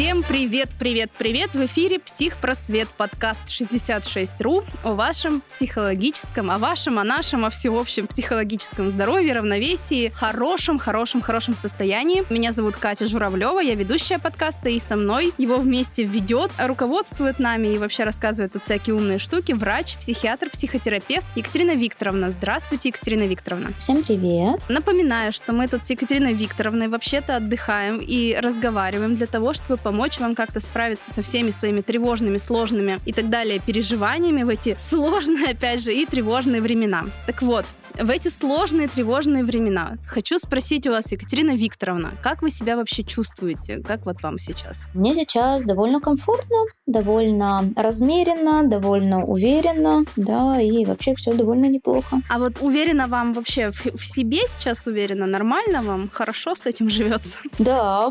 Всем привет, привет, привет! В эфире «Психпросвет» подкаст 66.ru о вашем психологическом, о вашем, о нашем, о всеобщем психологическом здоровье, равновесии, хорошем, хорошем, хорошем состоянии. Меня зовут Катя Журавлева, я ведущая подкаста, и со мной его вместе ведет, руководствует нами и вообще рассказывает тут всякие умные штуки врач, психиатр, психотерапевт Екатерина Викторовна. Здравствуйте, Екатерина Викторовна. Всем привет. Напоминаю, что мы тут с Екатериной Викторовной вообще-то отдыхаем и разговариваем для того, чтобы помочь вам как-то справиться со всеми своими тревожными, сложными и так далее переживаниями в эти сложные, опять же, и тревожные времена. Так вот, в эти сложные, тревожные времена хочу спросить у вас, Екатерина Викторовна, как вы себя вообще чувствуете? Как вот вам сейчас? Мне сейчас довольно комфортно, довольно размеренно, довольно уверенно, да, и вообще все довольно неплохо. А вот уверенно вам вообще в, в себе сейчас уверенно? Нормально вам? Хорошо с этим живется? Да,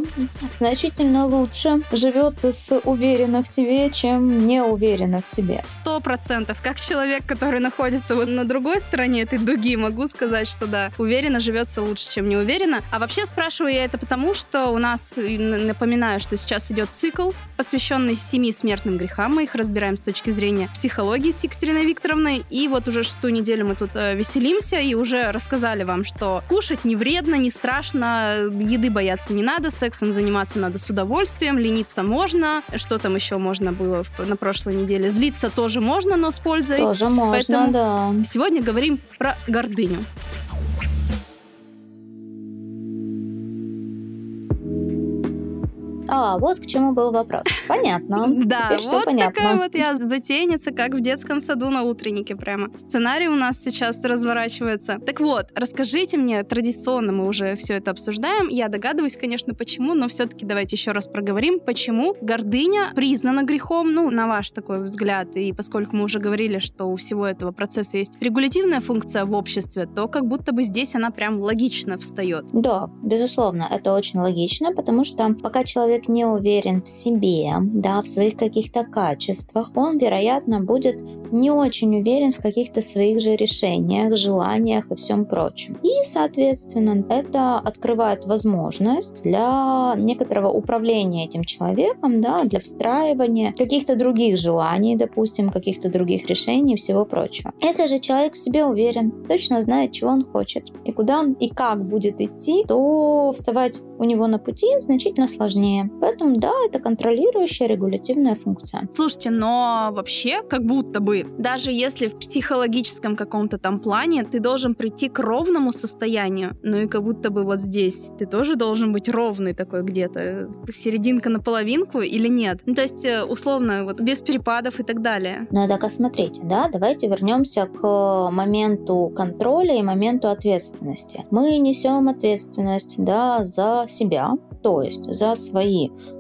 значительно лучше живется с уверенно в себе, чем не уверенно в себе. Сто процентов. Как человек, который находится вот на другой стороне этой дуги, могу сказать, что да, уверенно живется лучше, чем не уверенно. А вообще спрашиваю я это потому, что у нас, напоминаю, что сейчас идет цикл, посвященный семи смертным грехам. Мы их разбираем с точки зрения психологии с Екатериной Викторовной. И вот уже шестую неделю мы тут э, веселимся и уже рассказали вам, что кушать не вредно, не страшно, еды бояться не надо, сексом заниматься надо с удовольствием, лениться можно. Что там еще можно было на прошлой неделе? Злиться тоже можно, но с пользой. Тоже можно, Поэтому да. Сегодня говорим про гордыню. А, вот к чему был вопрос. Понятно. Да, вот такая вот я затейница, как в детском саду на утреннике прямо. Сценарий у нас сейчас разворачивается. Так вот, расскажите мне, традиционно мы уже все это обсуждаем. Я догадываюсь, конечно, почему, но все-таки давайте еще раз проговорим, почему гордыня признана грехом, ну, на ваш такой взгляд. И поскольку мы уже говорили, что у всего этого процесса есть регулятивная функция в обществе, то как будто бы здесь она прям логично встает. Да, безусловно, это очень логично, потому что пока человек человек не уверен в себе, да, в своих каких-то качествах, он, вероятно, будет не очень уверен в каких-то своих же решениях, желаниях и всем прочем. И, соответственно, это открывает возможность для некоторого управления этим человеком, да, для встраивания каких-то других желаний, допустим, каких-то других решений и всего прочего. Если же человек в себе уверен, точно знает, чего он хочет и куда он и как будет идти, то вставать у него на пути значительно сложнее. Поэтому да, это контролирующая регулятивная функция. Слушайте, но вообще как будто бы, даже если в психологическом каком-то там плане ты должен прийти к ровному состоянию, ну и как будто бы вот здесь ты тоже должен быть ровный такой где-то, серединка на половинку или нет? Ну то есть э, условно вот без перепадов и так далее. Ну так а смотрите, да, давайте вернемся к моменту контроля и моменту ответственности. Мы несем ответственность, да, за себя, то есть за свои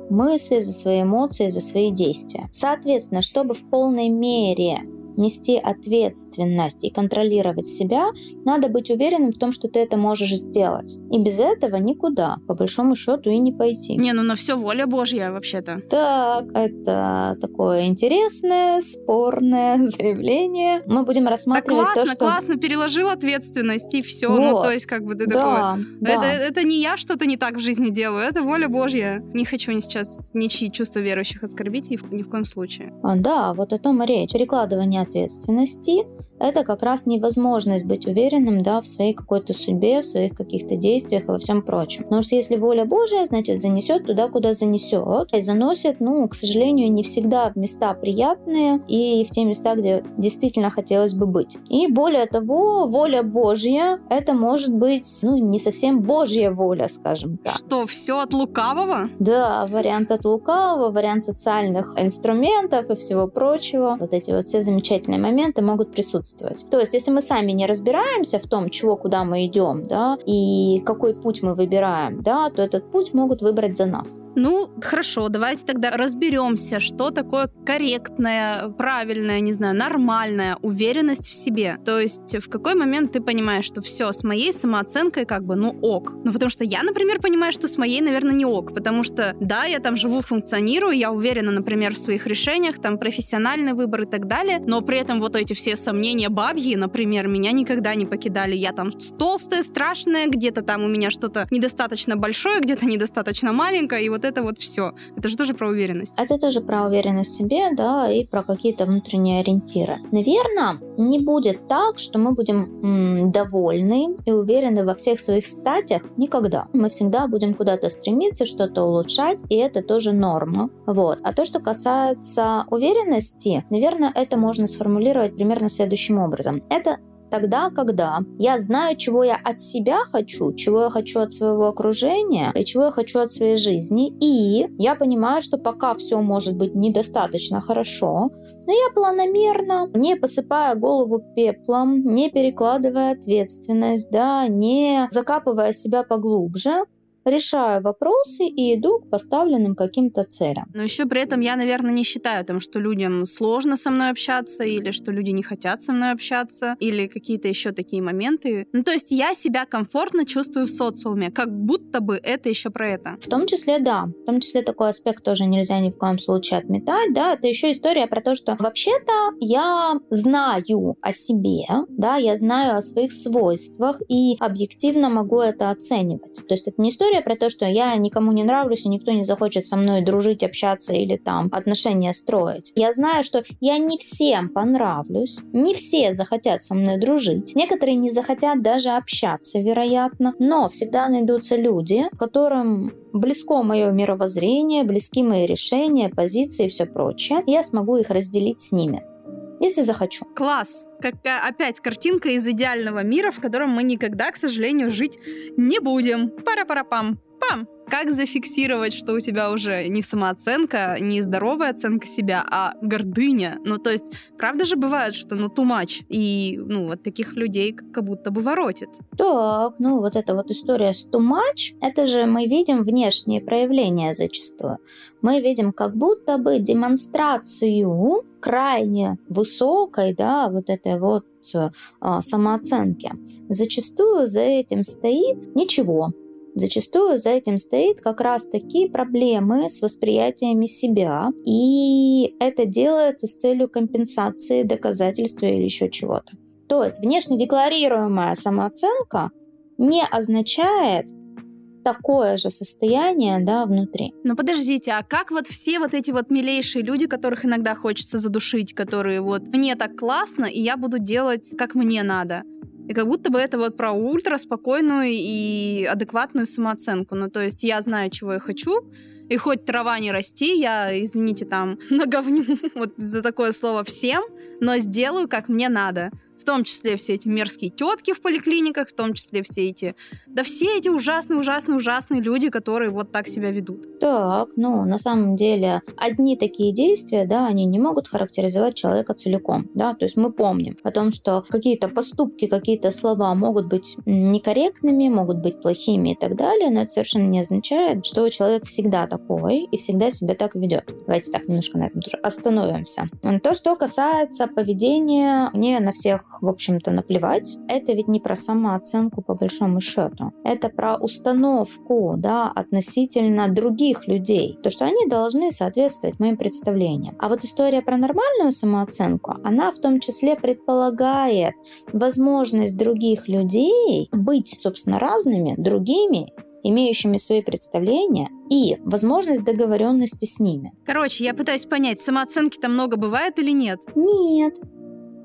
мысли, за свои эмоции, за свои действия. Соответственно, чтобы в полной мере нести ответственность и контролировать себя, надо быть уверенным в том, что ты это можешь сделать. И без этого никуда, по большому счету, и не пойти. Не, ну на все воля Божья вообще-то. Так, это такое интересное, спорное заявление. Мы будем рассматривать так классно, то, что... классно, переложил ответственность и все. Ну, вот. Ну, то есть, как бы ты да, такой... Да. Это, это не я что-то не так в жизни делаю, это воля Божья. Не хочу ни сейчас ничьи чувства верующих оскорбить и ни в коем случае. А, да, вот о том и речь. Перекладывание ответственности это как раз невозможность быть уверенным да, в своей какой-то судьбе, в своих каких-то действиях и во всем прочем. Потому что если воля Божия, значит, занесет туда, куда занесет. И заносит, ну, к сожалению, не всегда в места приятные и в те места, где действительно хотелось бы быть. И более того, воля Божья, это может быть, ну, не совсем Божья воля, скажем так. Что, все от лукавого? Да, вариант от лукавого, вариант социальных инструментов и всего прочего. Вот эти вот все замечательные моменты могут присутствовать присутствовать. То есть, если мы сами не разбираемся в том, чего, куда мы идем, да, и какой путь мы выбираем, да, то этот путь могут выбрать за нас. Ну, хорошо, давайте тогда разберемся, что такое корректная, правильная, не знаю, нормальная уверенность в себе. То есть, в какой момент ты понимаешь, что все, с моей самооценкой как бы, ну, ок. Ну, потому что я, например, понимаю, что с моей, наверное, не ок, потому что, да, я там живу, функционирую, я уверена, например, в своих решениях, там, профессиональный выбор и так далее, но при этом вот эти все сомнения ощущения бабьи, например, меня никогда не покидали. Я там толстая, страшная, где-то там у меня что-то недостаточно большое, где-то недостаточно маленькое, и вот это вот все. Это же тоже про уверенность. Это тоже про уверенность в себе, да, и про какие-то внутренние ориентиры. Наверное, не будет так, что мы будем м, довольны и уверены во всех своих статях никогда. Мы всегда будем куда-то стремиться, что-то улучшать, и это тоже норма. Вот. А то, что касается уверенности, наверное, это можно сформулировать примерно следующим образом. Это тогда, когда я знаю, чего я от себя хочу, чего я хочу от своего окружения и чего я хочу от своей жизни. И я понимаю, что пока все может быть недостаточно хорошо, но я планомерно, не посыпая голову пеплом, не перекладывая ответственность, да, не закапывая себя поглубже, решаю вопросы и иду к поставленным каким-то целям. Но еще при этом я, наверное, не считаю, там, что людям сложно со мной общаться, или что люди не хотят со мной общаться, или какие-то еще такие моменты. Ну, то есть я себя комфортно чувствую в социуме, как будто бы это еще про это. В том числе, да. В том числе такой аспект тоже нельзя ни в коем случае отметать, да. Это еще история про то, что вообще-то я знаю о себе, да, я знаю о своих свойствах и объективно могу это оценивать. То есть это не история история про то, что я никому не нравлюсь, и никто не захочет со мной дружить, общаться или там отношения строить. Я знаю, что я не всем понравлюсь, не все захотят со мной дружить, некоторые не захотят даже общаться, вероятно, но всегда найдутся люди, которым близко мое мировоззрение, близки мои решения, позиции и все прочее, я смогу их разделить с ними если захочу. Класс! Как опять картинка из идеального мира, в котором мы никогда, к сожалению, жить не будем. Пара-пара-пам. Пам! Как зафиксировать, что у тебя уже не самооценка, не здоровая оценка себя, а гордыня? Ну, то есть, правда же бывает, что, ну, тумач, и, ну, вот таких людей как будто бы воротит. Так, ну, вот эта вот история с тумач, это же мы видим внешние проявления зачастую. Мы видим как будто бы демонстрацию крайне высокой, да, вот этой вот э, самооценки. Зачастую за этим стоит ничего, Зачастую за этим стоит как раз такие проблемы с восприятиями себя, и это делается с целью компенсации доказательства или еще чего-то. То есть внешне декларируемая самооценка не означает такое же состояние, да, внутри. Но подождите, а как вот все вот эти вот милейшие люди, которых иногда хочется задушить, которые вот мне так классно, и я буду делать, как мне надо? И как будто бы это вот про ультра спокойную и адекватную самооценку. Ну, то есть я знаю, чего я хочу, и хоть трава не расти, я, извините, там, наговню вот за такое слово всем, но сделаю, как мне надо том числе все эти мерзкие тетки в поликлиниках, в том числе все эти, да все эти ужасные, ужасные, ужасные люди, которые вот так себя ведут. Так, ну, на самом деле, одни такие действия, да, они не могут характеризовать человека целиком, да, то есть мы помним о том, что какие-то поступки, какие-то слова могут быть некорректными, могут быть плохими и так далее, но это совершенно не означает, что человек всегда такой и всегда себя так ведет. Давайте так немножко на этом тоже остановимся. То, что касается поведения, мне на всех в общем-то, наплевать. Это ведь не про самооценку по большому счету. Это про установку, да, относительно других людей. То, что они должны соответствовать моим представлениям. А вот история про нормальную самооценку, она в том числе предполагает возможность других людей быть, собственно, разными, другими имеющими свои представления и возможность договоренности с ними. Короче, я пытаюсь понять, самооценки-то много бывает или нет? Нет.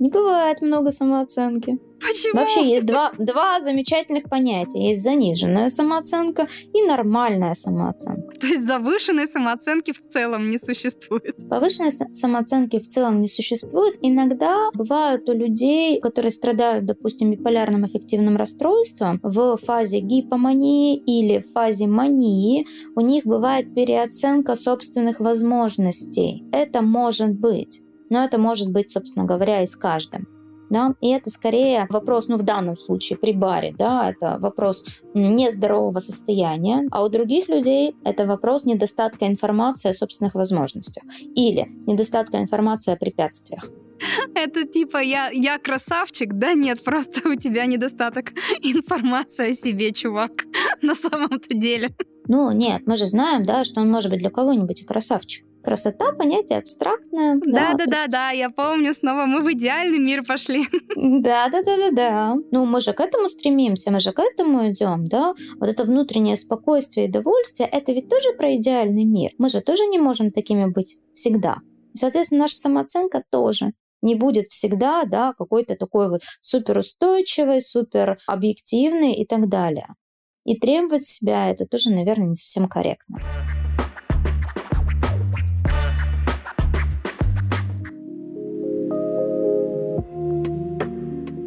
Не бывает много самооценки. Почему? Вообще есть два, два замечательных понятия. Есть заниженная самооценка и нормальная самооценка. То есть завышенной самооценки в целом не существует? Повышенной самооценки в целом не существует. Иногда бывают у людей, которые страдают, допустим, биполярным аффективным расстройством, в фазе гипомании или в фазе мании у них бывает переоценка собственных возможностей. Это может быть но это может быть, собственно говоря, и с каждым. Да? И это скорее вопрос, ну в данном случае при баре, да, это вопрос нездорового состояния, а у других людей это вопрос недостатка информации о собственных возможностях или недостатка информации о препятствиях. Это типа я, я красавчик? Да нет, просто у тебя недостаток информации о себе, чувак, на самом-то деле. Ну нет, мы же знаем, да, что он может быть для кого-нибудь и красавчик. Красота понятие абстрактное. Да, да, да, да, я помню, снова мы в идеальный мир пошли. Да, да, да, да, да. Ну, мы же к этому стремимся, мы же к этому идем, да. Вот это внутреннее спокойствие и довольствие, это ведь тоже про идеальный мир. Мы же тоже не можем такими быть всегда. И, соответственно, наша самооценка тоже не будет всегда, да, какой-то такой вот суперустойчивой, супер объективной и так далее. И требовать себя это тоже, наверное, не совсем корректно.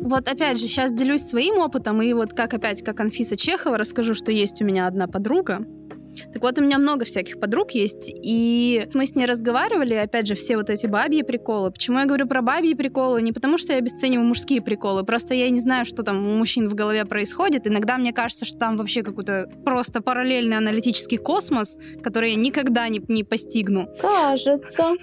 Вот опять же, сейчас делюсь своим опытом, и вот как опять, как Анфиса Чехова, расскажу, что есть у меня одна подруга, так вот, у меня много всяких подруг есть, и мы с ней разговаривали, опять же, все вот эти бабьи приколы. Почему я говорю про бабьи приколы? Не потому, что я обесцениваю мужские приколы, просто я не знаю, что там у мужчин в голове происходит. Иногда мне кажется, что там вообще какой-то просто параллельный аналитический космос, который я никогда не, не постигну. Кажется.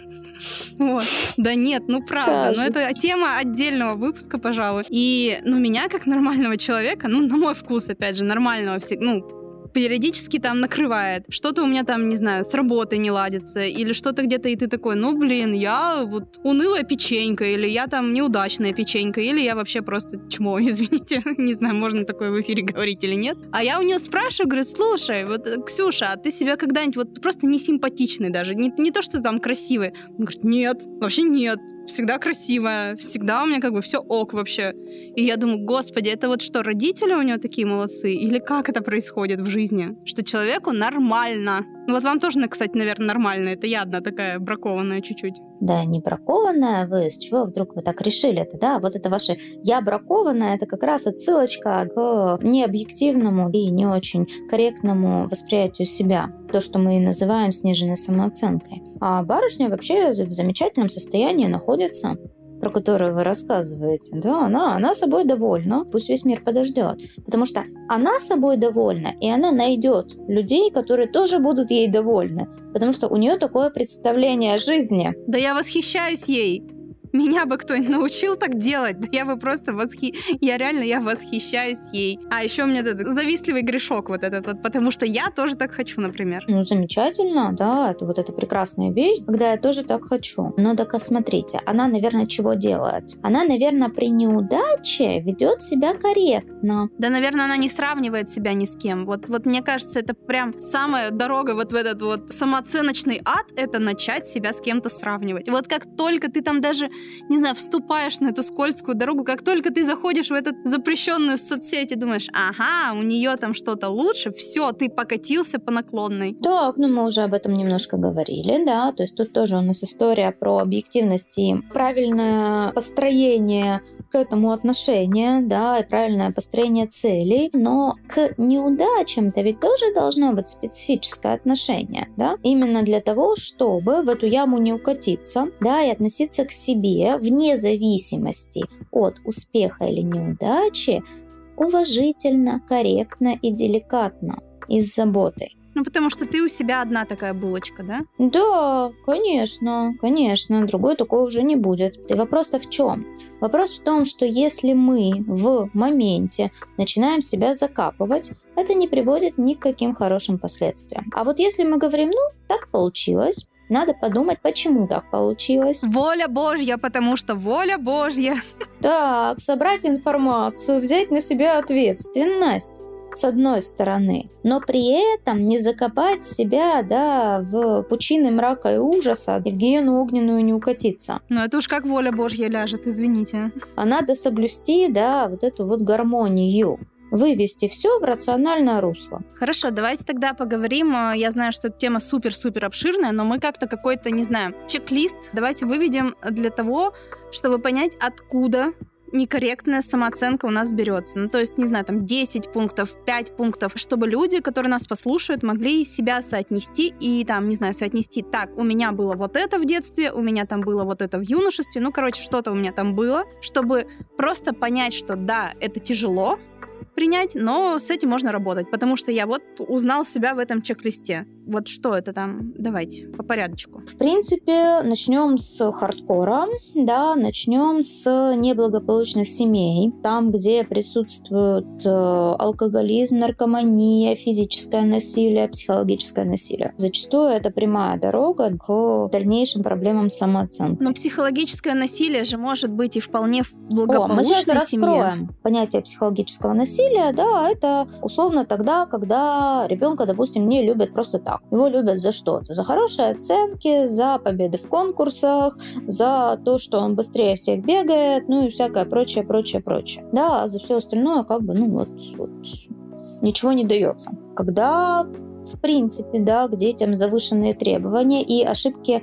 Вот. Да нет, ну правда. Кажется. Но это тема отдельного выпуска, пожалуй. И, ну, меня, как нормального человека, ну, на мой вкус, опять же, нормального, ну, периодически там накрывает. Что-то у меня там, не знаю, с работой не ладится, или что-то где-то, и ты такой, ну, блин, я вот унылая печенька, или я там неудачная печенька, или я вообще просто чмо, извините. не знаю, можно такое в эфире говорить или нет. А я у нее спрашиваю, говорю, слушай, вот, Ксюша, а ты себя когда-нибудь вот просто не симпатичный даже, не, не то, что там красивый. Он говорит, нет, вообще нет всегда красивая, всегда у меня как бы все ок вообще. И я думаю, господи, это вот что, родители у него такие молодцы? Или как это происходит в жизни? Что человеку нормально ну вот вам тоже, кстати, наверное, нормально. Это я одна такая бракованная чуть-чуть. Да, не бракованная. Вы с чего вдруг вы так решили это, да? Вот это ваше «я бракованная» — это как раз отсылочка к необъективному и не очень корректному восприятию себя. То, что мы называем сниженной самооценкой. А барышня вообще в замечательном состоянии находится про которую вы рассказываете, да, она, она собой довольна, пусть весь мир подождет. Потому что она собой довольна, и она найдет людей, которые тоже будут ей довольны. Потому что у нее такое представление о жизни. Да я восхищаюсь ей. Меня бы кто-нибудь научил так делать, да я бы просто восхи... Я реально, я восхищаюсь ей. А еще у меня этот завистливый грешок вот этот вот, потому что я тоже так хочу, например. Ну, замечательно, да, это вот эта прекрасная вещь, когда я тоже так хочу. Но так смотрите, она, наверное, чего делает? Она, наверное, при неудаче ведет себя корректно. Да, наверное, она не сравнивает себя ни с кем. Вот, вот мне кажется, это прям самая дорога вот в этот вот самооценочный ад, это начать себя с кем-то сравнивать. Вот как только ты там даже не знаю, вступаешь на эту скользкую дорогу, как только ты заходишь в эту запрещенную соцсеть и думаешь, ага, у нее там что-то лучше, все, ты покатился по наклонной. Так, ну мы уже об этом немножко говорили, да, то есть тут тоже у нас история про объективность и правильное построение к этому отношение, да, и правильное построение целей, но к неудачам-то ведь тоже должно быть специфическое отношение, да, именно для того, чтобы в эту яму не укатиться, да, и относиться к себе вне зависимости от успеха или неудачи уважительно, корректно и деликатно и с заботой. Ну, потому что ты у себя одна такая булочка, да? Да, конечно, конечно. Другой такой уже не будет. И вопрос-то в чем? Вопрос в том, что если мы в моменте начинаем себя закапывать, это не приводит ни к каким хорошим последствиям. А вот если мы говорим, ну, так получилось, надо подумать, почему так получилось. Воля Божья, потому что воля Божья. Так, собрать информацию, взять на себя ответственность с одной стороны, но при этом не закопать себя, да, в пучины мрака и ужаса и в гиену огненную не укатиться. Ну это уж как воля Божья ляжет, извините. А надо соблюсти, да, вот эту вот гармонию вывести все в рациональное русло. Хорошо, давайте тогда поговорим. Я знаю, что эта тема супер-супер обширная, но мы как-то какой-то, не знаю, чек-лист давайте выведем для того, чтобы понять, откуда некорректная самооценка у нас берется. Ну, то есть, не знаю, там 10 пунктов, 5 пунктов, чтобы люди, которые нас послушают, могли себя соотнести и там, не знаю, соотнести так, у меня было вот это в детстве, у меня там было вот это в юношестве, ну, короче, что-то у меня там было, чтобы просто понять, что да, это тяжело, принять, но с этим можно работать, потому что я вот узнал себя в этом чек-листе. Вот что это там? Давайте по порядочку. В принципе, начнем с хардкора, да, начнем с неблагополучных семей, там, где присутствует э, алкоголизм, наркомания, физическое насилие, психологическое насилие. Зачастую это прямая дорога к дальнейшим проблемам самооценки. Но психологическое насилие же может быть и вполне в благополучной О, мы сейчас семье. раскроем понятие психологического насилия, да, это условно тогда, когда ребенка, допустим, не любят просто так. Его любят за что-то. За хорошие оценки, за победы в конкурсах, за то, что он быстрее всех бегает, ну и всякое прочее, прочее, прочее. Да, а за все остальное как бы, ну вот, вот ничего не дается. Когда в принципе, да, к детям завышенные требования и ошибки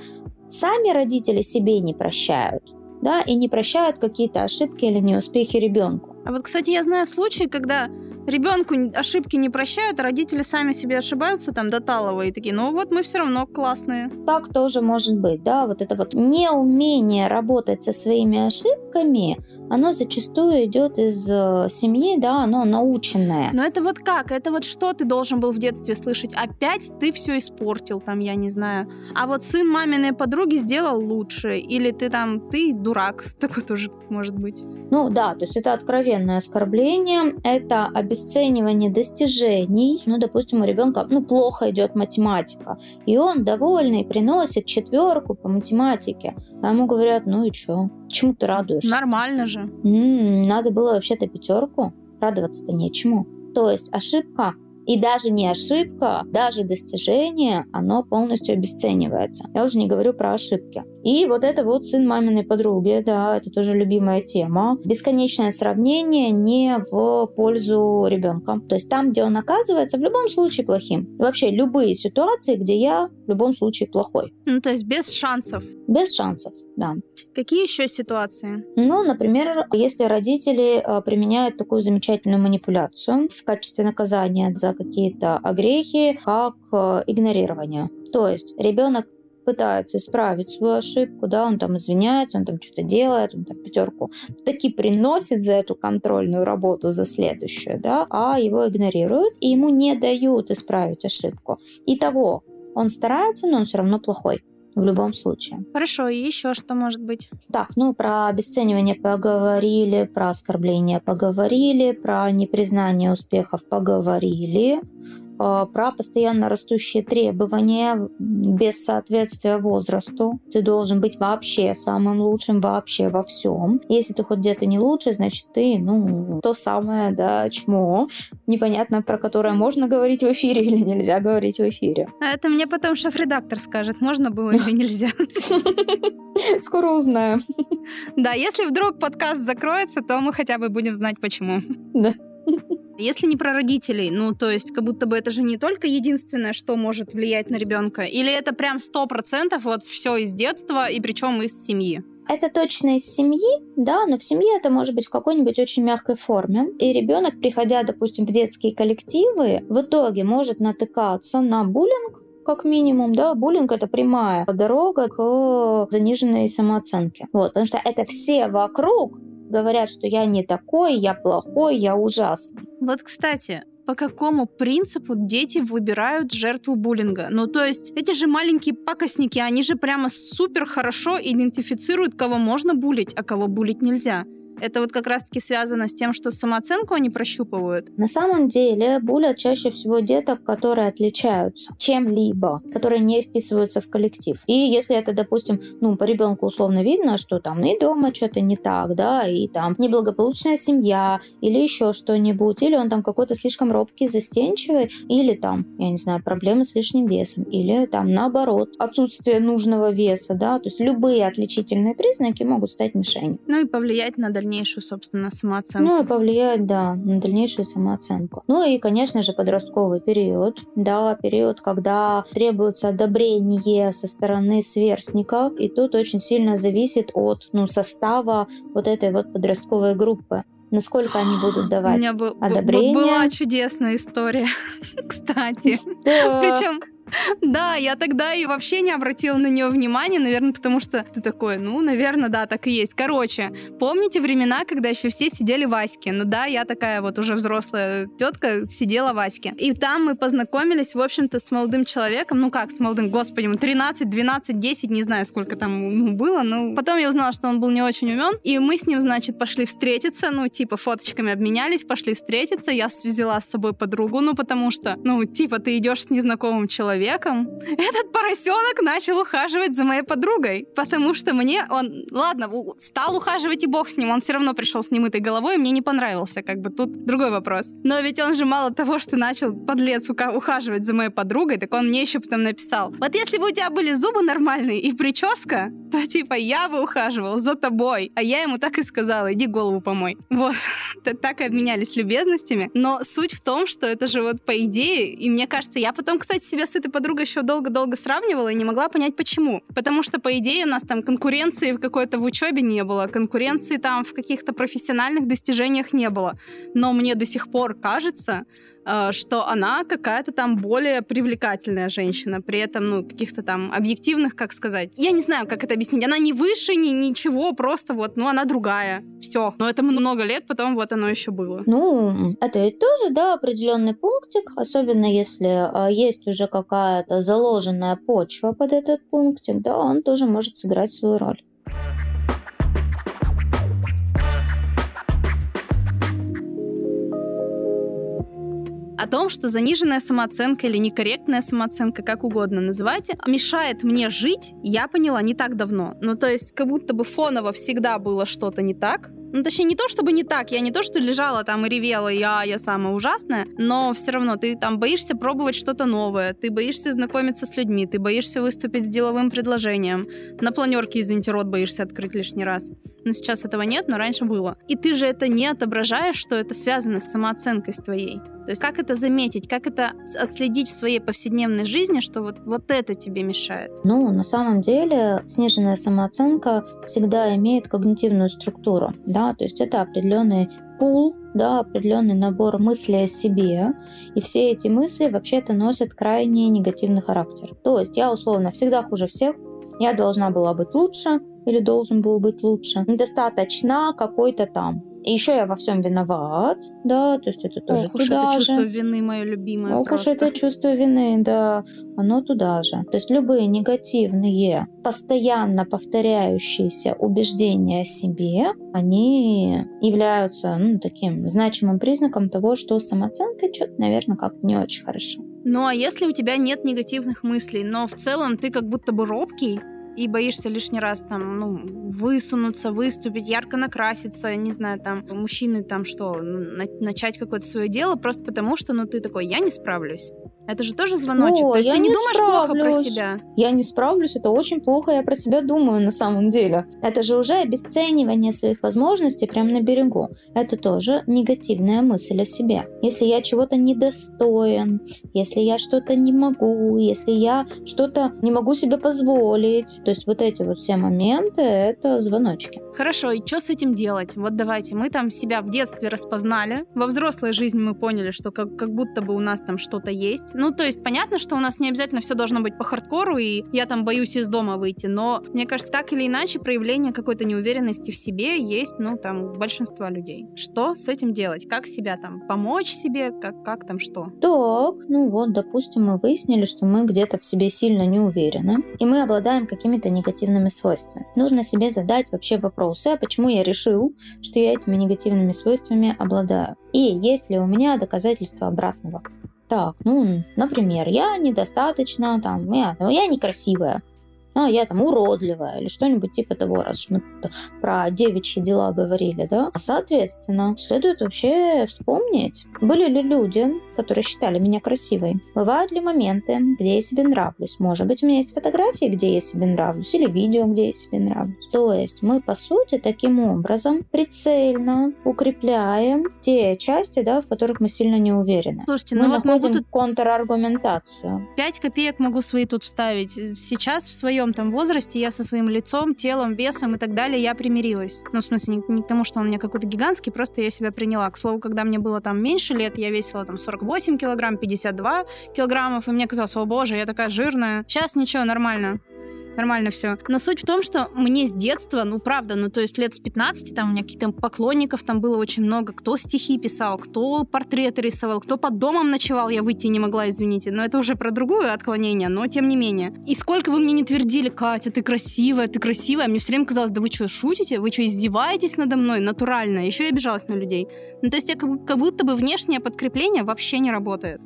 сами родители себе не прощают, да, и не прощают какие-то ошибки или неуспехи ребенку. А вот, кстати, я знаю случаи, когда ребенку ошибки не прощают, а родители сами себе ошибаются там до талого и такие, ну вот мы все равно классные. Так тоже может быть, да, вот это вот неумение работать со своими ошибками, оно зачастую идет из э, семьи, да, оно наученное. Но это вот как? Это вот что ты должен был в детстве слышать? Опять ты все испортил, там, я не знаю. А вот сын маминой подруги сделал лучше. Или ты там, ты дурак. Такое тоже может быть. Ну да, то есть это откровенное оскорбление, это обесценивание достижений. Ну, допустим, у ребенка, ну, плохо идет математика, и он довольный, приносит четверку по математике. А ему говорят, ну и что? Чему ты радуешься? Нормально же. М-м, надо было вообще-то пятерку. Радоваться-то нечему. То есть ошибка и даже не ошибка, даже достижение, оно полностью обесценивается. Я уже не говорю про ошибки. И вот это вот сын маминой подруги, да, это тоже любимая тема. Бесконечное сравнение не в пользу ребенка. То есть там, где он оказывается, в любом случае плохим. Вообще любые ситуации, где я в любом случае плохой. Ну, то есть без шансов. Без шансов да. Какие еще ситуации? Ну, например, если родители э, применяют такую замечательную манипуляцию в качестве наказания за какие-то огрехи, как э, игнорирование. То есть ребенок пытается исправить свою ошибку, да, он там извиняется, он там что-то делает, он там пятерку таки приносит за эту контрольную работу, за следующую, да, а его игнорируют, и ему не дают исправить ошибку. И того, он старается, но он все равно плохой в любом случае. Хорошо, и еще что может быть? Так, ну про обесценивание поговорили, про оскорбление поговорили, про непризнание успехов поговорили. Э, про постоянно растущие требования без соответствия возрасту. Ты должен быть вообще самым лучшим вообще во всем. Если ты хоть где-то не лучше, значит ты, ну, то самое, да, чмо, непонятно, про которое можно говорить в эфире или нельзя говорить в эфире. А это мне потом шеф-редактор скажет, можно было или нельзя. Скоро узнаем. Да, если вдруг подкаст закроется, то мы хотя бы будем знать, почему. Да. Если не про родителей, ну, то есть, как будто бы это же не только единственное, что может влиять на ребенка, или это прям сто процентов вот все из детства, и причем из семьи? Это точно из семьи, да, но в семье это может быть в какой-нибудь очень мягкой форме. И ребенок, приходя, допустим, в детские коллективы, в итоге может натыкаться на буллинг, как минимум, да, буллинг это прямая дорога к заниженной самооценке. Вот, потому что это все вокруг говорят, что я не такой, я плохой, я ужасный. Вот, кстати, по какому принципу дети выбирают жертву буллинга. Ну, то есть, эти же маленькие пакостники, они же прямо супер хорошо идентифицируют, кого можно булить, а кого булить нельзя. Это вот как раз-таки связано с тем, что самооценку они прощупывают? На самом деле булят чаще всего деток, которые отличаются чем-либо, которые не вписываются в коллектив. И если это, допустим, ну, по ребенку условно видно, что там и дома что-то не так, да, и там неблагополучная семья, или еще что-нибудь, или он там какой-то слишком робкий, застенчивый, или там, я не знаю, проблемы с лишним весом, или там наоборот, отсутствие нужного веса, да, то есть любые отличительные признаки могут стать мишенью. Ну и повлиять на дальнейшее дальнейшую, собственно, самооценку. Ну и повлияет, да, на дальнейшую самооценку. Ну и, конечно же, подростковый период, да, период, когда требуется одобрение со стороны сверстников, и тут очень сильно зависит от ну, состава вот этой вот подростковой группы насколько они будут давать У меня одобрение. Была чудесная история, кстати. Причем Да, я тогда и вообще не обратила на нее внимания, наверное, потому что ты такой, ну, наверное, да, так и есть. Короче, помните времена, когда еще все сидели в Аське? Ну да, я такая вот уже взрослая тетка сидела в Аське. И там мы познакомились, в общем-то, с молодым человеком. Ну как с молодым, господи, ему 13, 12, 10, не знаю, сколько там ему было. Но потом я узнала, что он был не очень умен. И мы с ним, значит, пошли встретиться, ну, типа, фоточками обменялись, пошли встретиться. Я взяла с собой подругу, ну, потому что, ну, типа, ты идешь с незнакомым человеком. Этот поросенок начал ухаживать за моей подругой, потому что мне он, ладно, стал ухаживать и бог с ним, он все равно пришел с немытой головой, и мне не понравился, как бы тут другой вопрос. Но ведь он же мало того, что начал подлец ухаживать за моей подругой, так он мне еще потом написал, вот если бы у тебя были зубы нормальные и прическа, то типа я бы ухаживал за тобой. А я ему так и сказала, иди голову помой. Вот, так и обменялись любезностями. Но суть в том, что это же вот по идее, и мне кажется, я потом, кстати, себя с этой подругой еще долго-долго сравнивала и не могла понять, почему. Потому что, по идее, у нас там конкуренции в какой-то в учебе не было, конкуренции там в каких-то профессиональных достижениях не было. Но мне до сих пор кажется, что она какая-то там более привлекательная женщина, при этом, ну, каких-то там объективных, как сказать. Я не знаю, как это объяснить. Она не выше, ни ничего, просто вот, ну, она другая. Все. Но это много лет, потом вот оно еще было. Ну, это ведь тоже, да, определенный пунктик, особенно если а, есть уже какая-то заложенная почва под этот пунктик, да, он тоже может сыграть свою роль. О том, что заниженная самооценка или некорректная самооценка, как угодно называйте, мешает мне жить, я поняла не так давно. Ну, то есть, как будто бы фоново всегда было что-то не так, ну, точнее, не то, чтобы не так. Я не то, что лежала там и ревела, я, я самая ужасная, но все равно ты там боишься пробовать что-то новое, ты боишься знакомиться с людьми, ты боишься выступить с деловым предложением. На планерке, извините, рот боишься открыть лишний раз. Но сейчас этого нет, но раньше было. И ты же это не отображаешь, что это связано с самооценкой с твоей. То есть как это заметить, как это отследить в своей повседневной жизни, что вот, вот это тебе мешает? Ну, на самом деле, сниженная самооценка всегда имеет когнитивную структуру, да, то есть это определенный пул, да, определенный набор мыслей о себе, и все эти мысли вообще-то носят крайне негативный характер. То есть я условно всегда хуже всех, я должна была быть лучше, или должен был быть лучше. Недостаточно какой-то там. И еще я во всем виноват, да, то есть это тоже Ох туда уж же. это чувство вины мое любимое Ох просто. уж это чувство вины, да, оно туда же. То есть любые негативные, постоянно повторяющиеся убеждения о себе, они являются ну, таким значимым признаком того, что самооценка что-то, наверное, как-то не очень хорошо. Ну а если у тебя нет негативных мыслей, но в целом ты как будто бы робкий, и боишься лишний раз там, ну, высунуться, выступить, ярко накраситься, не знаю, там, мужчины там что, начать какое-то свое дело просто потому, что, ну, ты такой, я не справлюсь. Это же тоже звоночек. О, То есть я ты не, не думаешь справлюсь. плохо про себя. Я не справлюсь, это очень плохо, я про себя думаю на самом деле. Это же уже обесценивание своих возможностей прямо на берегу. Это тоже негативная мысль о себе. Если я чего-то недостоин, если я что-то не могу, если я что-то не могу себе позволить, то есть вот эти вот все моменты, это звоночки. Хорошо, и что с этим делать? Вот давайте, мы там себя в детстве распознали, во взрослой жизни мы поняли, что как, как будто бы у нас там что-то есть, ну, то есть понятно, что у нас не обязательно все должно быть по хардкору, и я там боюсь из дома выйти, но мне кажется, так или иначе проявление какой-то неуверенности в себе есть, ну, там, у большинства людей. Что с этим делать? Как себя там помочь себе? Как, как там что? Так, ну вот, допустим, мы выяснили, что мы где-то в себе сильно не уверены, и мы обладаем какими-то негативными свойствами. Нужно себе задать вообще вопросы, а почему я решил, что я этими негативными свойствами обладаю? И есть ли у меня доказательства обратного? Так, ну, например, я недостаточно, там, я, я некрасивая, а я там уродливая или что-нибудь типа того, раз мы про девичьи дела говорили, да. Соответственно, следует вообще вспомнить, были ли люди, которые считали меня красивой. Бывают ли моменты, где я себе нравлюсь? Может быть, у меня есть фотографии, где я себе нравлюсь, или видео, где я себе нравлюсь. То есть мы, по сути, таким образом прицельно укрепляем те части, да, в которых мы сильно не уверены. Слушайте, мы ну вот находим могу тут контраргументацию. 5 копеек могу свои тут вставить. Сейчас в своем там возрасте я со своим лицом, телом, весом и так далее я примирилась. Ну, в смысле, не, не к тому, что он у меня какой-то гигантский, просто я себя приняла. К слову, когда мне было там меньше лет, я весила там 48 58 килограмм, 52 килограммов, и мне казалось, о боже, я такая жирная. Сейчас ничего, нормально нормально все. Но суть в том, что мне с детства, ну правда, ну то есть лет с 15, там у меня каких-то поклонников там было очень много, кто стихи писал, кто портреты рисовал, кто под домом ночевал, я выйти не могла, извините, но это уже про другое отклонение, но тем не менее. И сколько вы мне не твердили, Катя, ты красивая, ты красивая, мне все время казалось, да вы что, шутите? Вы что, издеваетесь надо мной? Натурально. Еще я обижалась на людей. Ну то есть я как, как будто бы внешнее подкрепление вообще не работает.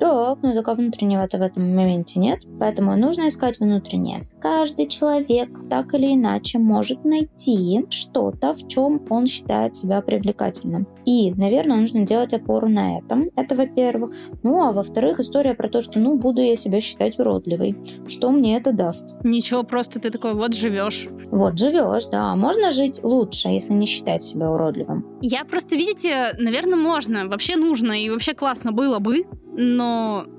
Но только внутреннего-то в этом моменте нет, поэтому нужно искать внутреннее. Каждый человек так или иначе может найти что-то, в чем он считает себя привлекательным. И, наверное, нужно делать опору на этом. Это, во-первых. Ну, а во-вторых, история про то, что, ну, буду я себя считать уродливой. Что мне это даст? Ничего, просто ты такой, вот живешь. Вот живешь, да. Можно жить лучше, если не считать себя уродливым. Я просто, видите, наверное, можно. Вообще нужно и вообще классно было бы, но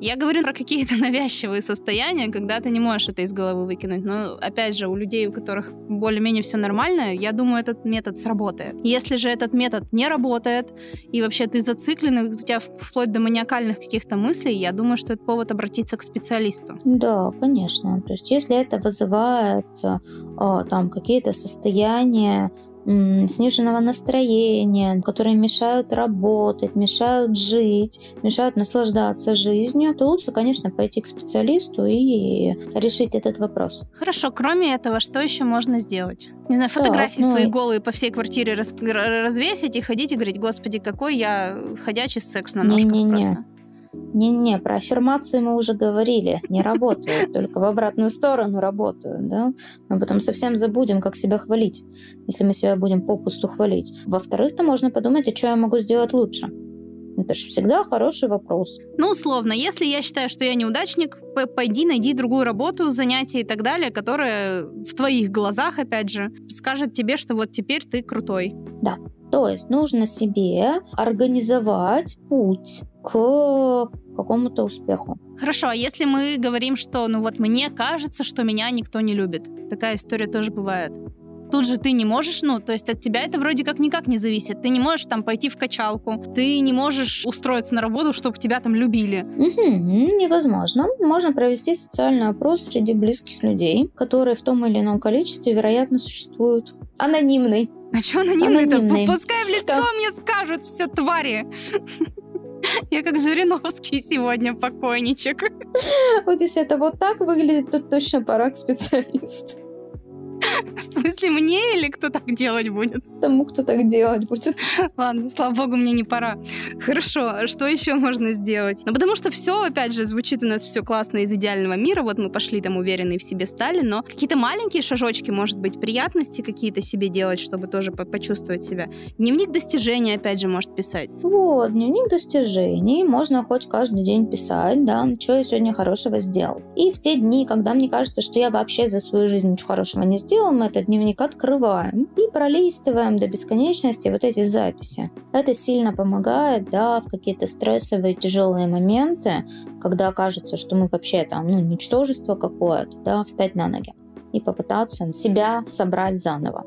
я говорю про какие-то навязчивые состояния, когда ты не можешь это из головы выкинуть. Но, опять же, у людей, у которых более-менее все нормально, я думаю, этот метод сработает. Если же этот метод не работает, и вообще ты зациклен, и у тебя вплоть до маниакальных каких-то мыслей, я думаю, что это повод обратиться к специалисту. Да, конечно. То есть, если это вызывает а, там какие-то состояния сниженного настроения, которые мешают работать, мешают жить, мешают наслаждаться жизнью, то лучше, конечно, пойти к специалисту и решить этот вопрос. Хорошо, кроме этого, что еще можно сделать? Не знаю, фотографии так, ну... свои голые по всей квартире раз, развесить и ходить и говорить, господи, какой я ходячий секс на ножках не, не, не. просто. Не-не, про аффирмации мы уже говорили, не работают, только в обратную сторону работают, да? Мы потом совсем забудем, как себя хвалить, если мы себя будем попусту хвалить. Во-вторых-то можно подумать, а что я могу сделать лучше. Это же всегда хороший вопрос. Ну, условно, если я считаю, что я неудачник, пойди найди другую работу, занятия и так далее, которая в твоих глазах, опять же, скажет тебе, что вот теперь ты крутой. Да. То есть нужно себе организовать путь к какому-то успеху. Хорошо, а если мы говорим, что ну вот мне кажется, что меня никто не любит. Такая история тоже бывает. Тут же ты не можешь, ну, то есть от тебя это вроде как никак не зависит. Ты не можешь там пойти в качалку, ты не можешь устроиться на работу, чтобы тебя там любили. Угу, невозможно. Можно провести социальный опрос среди близких людей, которые в том или ином количестве, вероятно, существуют. Анонимный. А что анонимный-то? Анонимный. Пускай в лицо что? мне скажут все твари. Я как Жириновский сегодня, покойничек. Вот если это вот так выглядит, то точно пора к специалисту. В смысле, мне или кто так делать будет? Тому, кто так делать будет. Ладно, слава богу, мне не пора. Хорошо, а что еще можно сделать? Ну, потому что все, опять же, звучит у нас все классно из идеального мира. Вот мы пошли там уверенные в себе стали, но какие-то маленькие шажочки, может быть, приятности какие-то себе делать, чтобы тоже по почувствовать себя. Дневник достижений, опять же, может писать. Вот, дневник достижений. Можно хоть каждый день писать, да, что я сегодня хорошего сделал. И в те дни, когда мне кажется, что я вообще за свою жизнь ничего хорошего не сделал, делом мы этот дневник открываем и пролистываем до бесконечности вот эти записи. Это сильно помогает, да, в какие-то стрессовые тяжелые моменты, когда кажется, что мы вообще там, ну, ничтожество какое-то, да, встать на ноги и попытаться себя собрать заново.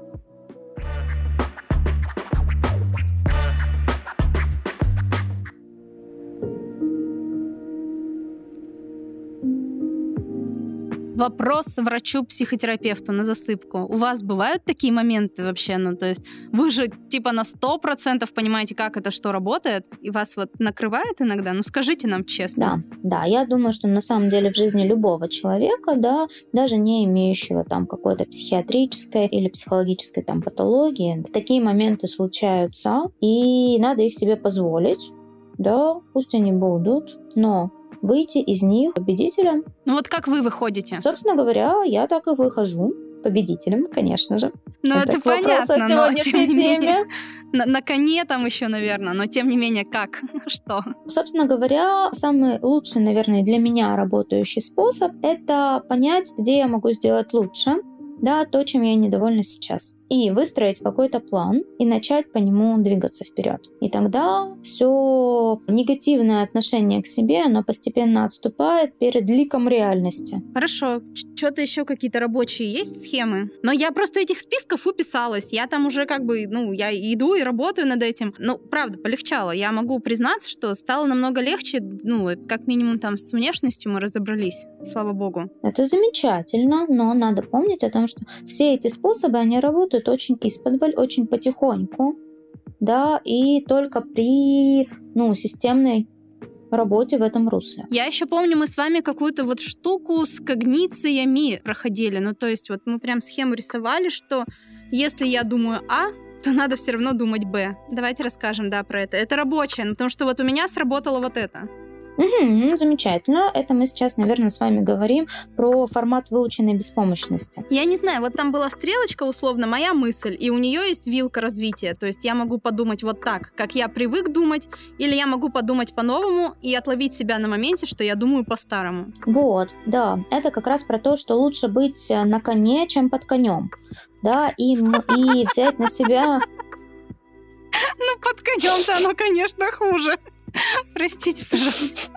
Вопрос врачу-психотерапевту на засыпку. У вас бывают такие моменты вообще? Ну, то есть вы же типа на сто процентов понимаете, как это что работает, и вас вот накрывает иногда? Ну, скажите нам честно. Да, да, я думаю, что на самом деле в жизни любого человека, да, даже не имеющего там какой-то психиатрической или психологической там патологии, такие моменты случаются, и надо их себе позволить, да, пусть они будут, но выйти из них победителем. Ну вот как вы выходите? Собственно говоря, я так и выхожу победителем, конечно же. Ну, это, это понятно, но тем не менее, на, на коне там еще, наверное, но тем не менее, как? Что? Собственно говоря, самый лучший, наверное, для меня работающий способ — это понять, где я могу сделать лучше, да, то, чем я недовольна сейчас. И выстроить какой-то план и начать по нему двигаться вперед. И тогда все негативное отношение к себе, оно постепенно отступает перед ликом реальности. Хорошо. Что-то еще какие-то рабочие есть схемы? Но я просто этих списков уписалась. Я там уже как бы, ну, я иду и работаю над этим. Ну, правда, полегчало. Я могу признаться, что стало намного легче, ну, как минимум там с внешностью мы разобрались, слава богу. Это замечательно, но надо помнить о том, что все эти способы, они работают очень исподволь, очень потихоньку, да, и только при, ну, системной работе в этом русле. Я еще помню, мы с вами какую-то вот штуку с когнициями проходили. Ну, то есть вот мы прям схему рисовали, что если я думаю А, то надо все равно думать Б. Давайте расскажем, да, про это. Это рабочее, ну, потому что вот у меня сработало вот это. Угу, замечательно. Это мы сейчас, наверное, с вами говорим про формат выученной беспомощности. Я не знаю, вот там была стрелочка, условно, моя мысль, и у нее есть вилка развития. То есть я могу подумать вот так, как я привык думать, или я могу подумать по-новому и отловить себя на моменте, что я думаю по-старому. Вот, да. Это как раз про то, что лучше быть э, на коне, чем под конем. Да, и, и взять на себя... Ну, под конем-то оно, конечно, хуже. Простите, пожалуйста.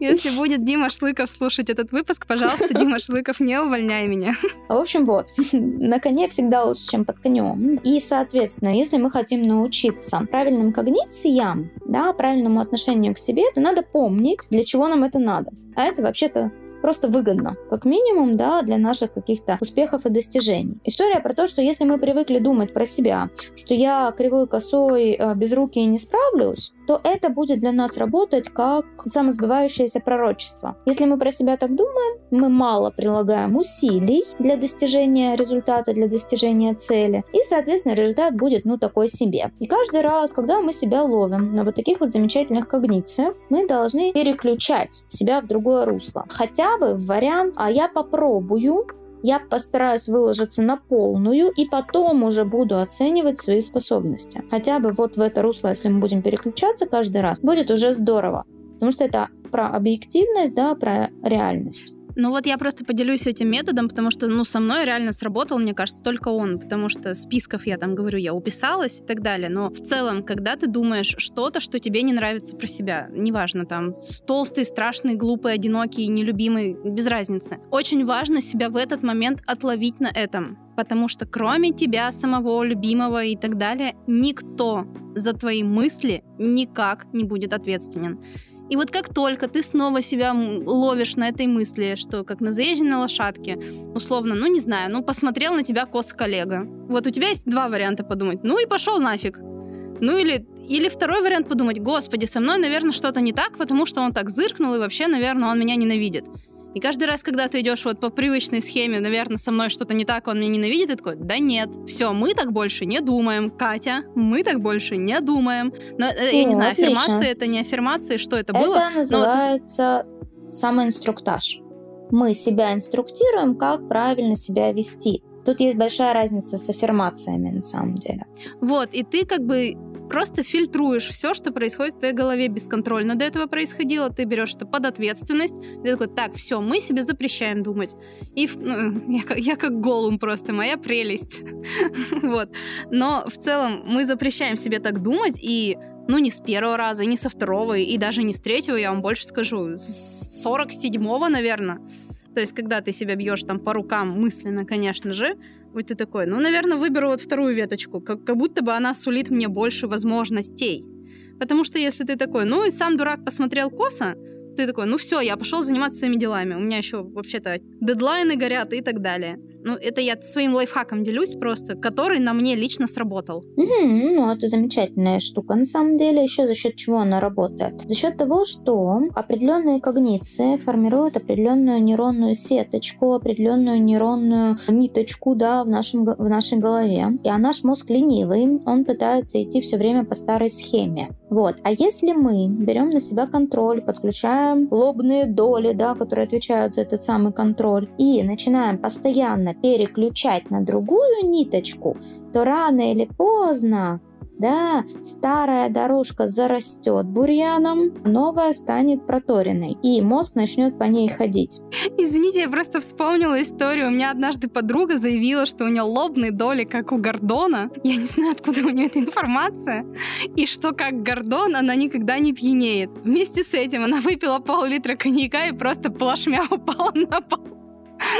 Если будет Дима Шлыков слушать этот выпуск, пожалуйста, Дима Шлыков, не увольняй меня. В общем, вот, на коне всегда лучше, чем под конем. И, соответственно, если мы хотим научиться правильным когнициям, да, правильному отношению к себе, то надо помнить, для чего нам это надо. А это вообще-то просто выгодно, как минимум, да, для наших каких-то успехов и достижений. История про то, что если мы привыкли думать про себя, что я кривой, косой, э, без руки и не справлюсь, то это будет для нас работать как самосбывающееся пророчество. Если мы про себя так думаем, мы мало прилагаем усилий для достижения результата, для достижения цели, и, соответственно, результат будет, ну, такой себе. И каждый раз, когда мы себя ловим на вот таких вот замечательных когнициях, мы должны переключать себя в другое русло. Хотя бы в вариант «а я попробую», я постараюсь выложиться на полную и потом уже буду оценивать свои способности. Хотя бы вот в это русло, если мы будем переключаться каждый раз, будет уже здорово. Потому что это про объективность, да, про реальность. Ну вот я просто поделюсь этим методом, потому что, ну, со мной реально сработал, мне кажется, только он, потому что списков я там говорю, я уписалась и так далее, но в целом, когда ты думаешь что-то, что тебе не нравится про себя, неважно, там, толстый, страшный, глупый, одинокий, нелюбимый, без разницы, очень важно себя в этот момент отловить на этом, потому что кроме тебя самого, любимого и так далее, никто за твои мысли никак не будет ответственен. И вот как только ты снова себя ловишь на этой мысли, что как на заезженной лошадке, условно, ну не знаю, ну посмотрел на тебя кос коллега. Вот у тебя есть два варианта подумать. Ну и пошел нафиг. Ну или, или второй вариант подумать, господи, со мной, наверное, что-то не так, потому что он так зыркнул, и вообще, наверное, он меня ненавидит. И каждый раз, когда ты идешь вот по привычной схеме, наверное, со мной что-то не так, он меня ненавидит, и такой, да нет, все, мы так больше не думаем, Катя, мы так больше не думаем. Но э, я не знаю, отлично. аффирмации это не аффирмации, что это, это было? Это называется вот... самоинструктаж. Мы себя инструктируем, как правильно себя вести. Тут есть большая разница с аффирмациями на самом деле. Вот, и ты как бы просто фильтруешь все, что происходит в твоей голове бесконтрольно до этого происходило, ты берешь это под ответственность, ты такой, так, все, мы себе запрещаем думать. И ну, я, я как голум просто, моя прелесть. вот. Но в целом мы запрещаем себе так думать, и ну, не с первого раза, не со второго, и даже не с третьего, я вам больше скажу, с 47-го, наверное. То есть, когда ты себя бьешь там по рукам мысленно, конечно же, вот ты такой, ну, наверное, выберу вот вторую веточку, как, как будто бы она сулит мне больше возможностей. Потому что если ты такой, ну, и сам дурак посмотрел косо, ты такой, ну все, я пошел заниматься своими делами. У меня еще вообще-то дедлайны горят и так далее. Ну, это я своим лайфхаком делюсь просто, который на мне лично сработал. Mm-hmm, ну, это замечательная штука. На самом деле, еще за счет чего она работает? За счет того, что определенные когниции формируют определенную нейронную сеточку, определенную нейронную ниточку, да, в, нашем, в нашей голове. И а наш мозг ленивый, он пытается идти все время по старой схеме. Вот. А если мы берем на себя контроль, подключаем лобные доли, да, которые отвечают за этот самый контроль, и начинаем постоянно переключать на другую ниточку, то рано или поздно Да, старая дорожка зарастет бурьяном, новая станет проторенной, и мозг начнет по ней ходить. Извините, я просто вспомнила историю. У меня однажды подруга заявила, что у нее лобные доли, как у Гордона. Я не знаю, откуда у нее эта информация. И что, как Гордон, она никогда не пьянеет. Вместе с этим она выпила пол-литра коньяка и просто плашмя упала на пол.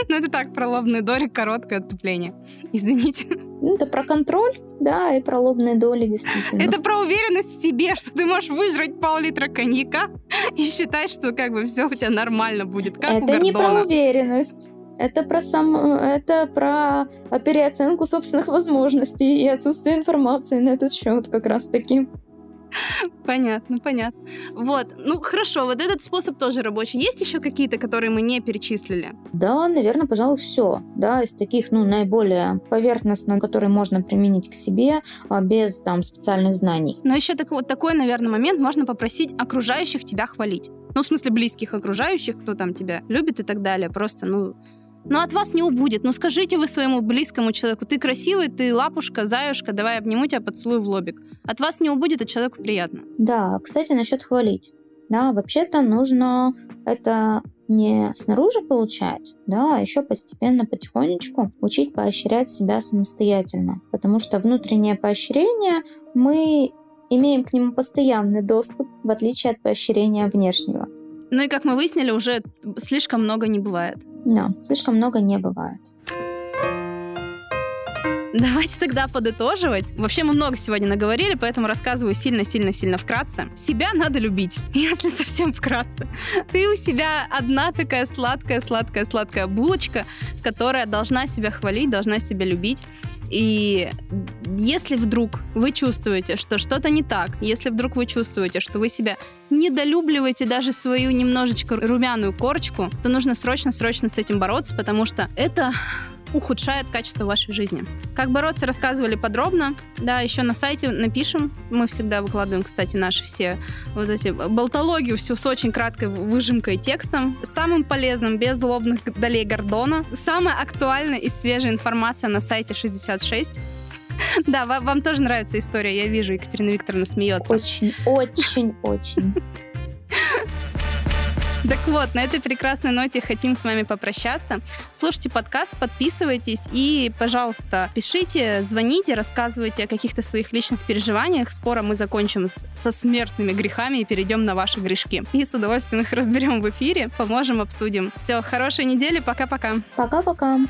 Ну, это так, про лобные доли, короткое отступление. Извините. Ну, это про контроль, да, и про лобные доли, действительно. Это про уверенность в себе, что ты можешь выжрать пол-литра коньяка и считать, что как бы все у тебя нормально будет, как это не про уверенность. Это про сам, это про переоценку собственных возможностей и отсутствие информации на этот счет как раз таки. Понятно, понятно. Вот, ну хорошо, вот этот способ тоже рабочий. Есть еще какие-то, которые мы не перечислили? Да, наверное, пожалуй, все. Да, из таких, ну, наиболее поверхностно, которые можно применить к себе а, без там специальных знаний. Но еще так, вот такой, наверное, момент можно попросить окружающих тебя хвалить. Ну, в смысле, близких окружающих, кто там тебя любит и так далее. Просто, ну, но от вас не убудет. Ну скажите вы своему близкому человеку, ты красивый, ты лапушка, заюшка, давай обниму тебя, поцелую в лобик. От вас не убудет, а человеку приятно. Да, кстати, насчет хвалить. Да, вообще-то нужно это не снаружи получать, да, а еще постепенно, потихонечку учить поощрять себя самостоятельно. Потому что внутреннее поощрение мы имеем к нему постоянный доступ, в отличие от поощрения внешнего. Ну и как мы выяснили, уже слишком много не бывает. Да, слишком много не бывает. Давайте тогда подытоживать. Вообще мы много сегодня наговорили, поэтому рассказываю сильно-сильно-сильно вкратце. Себя надо любить, если совсем вкратце. Ты у себя одна такая сладкая-сладкая-сладкая булочка, которая должна себя хвалить, должна себя любить. И если вдруг вы чувствуете, что что-то не так, если вдруг вы чувствуете, что вы себя недолюбливаете даже свою немножечко румяную корочку, то нужно срочно-срочно с этим бороться, потому что это ухудшает качество вашей жизни. Как бороться, рассказывали подробно. Да, еще на сайте напишем. Мы всегда выкладываем, кстати, наши все вот эти болтологию всю с очень краткой выжимкой текстом. Самым полезным, без злобных долей Гордона. Самая актуальная и свежая информация на сайте 66. Да, вам тоже нравится история, я вижу, Екатерина Викторовна смеется. Очень, очень, очень. Так вот, на этой прекрасной ноте хотим с вами попрощаться. Слушайте подкаст, подписывайтесь и, пожалуйста, пишите, звоните, рассказывайте о каких-то своих личных переживаниях. Скоро мы закончим с, со смертными грехами и перейдем на ваши грешки. И с удовольствием их разберем в эфире, поможем, обсудим. Все, хорошей недели, пока-пока. Пока-пока.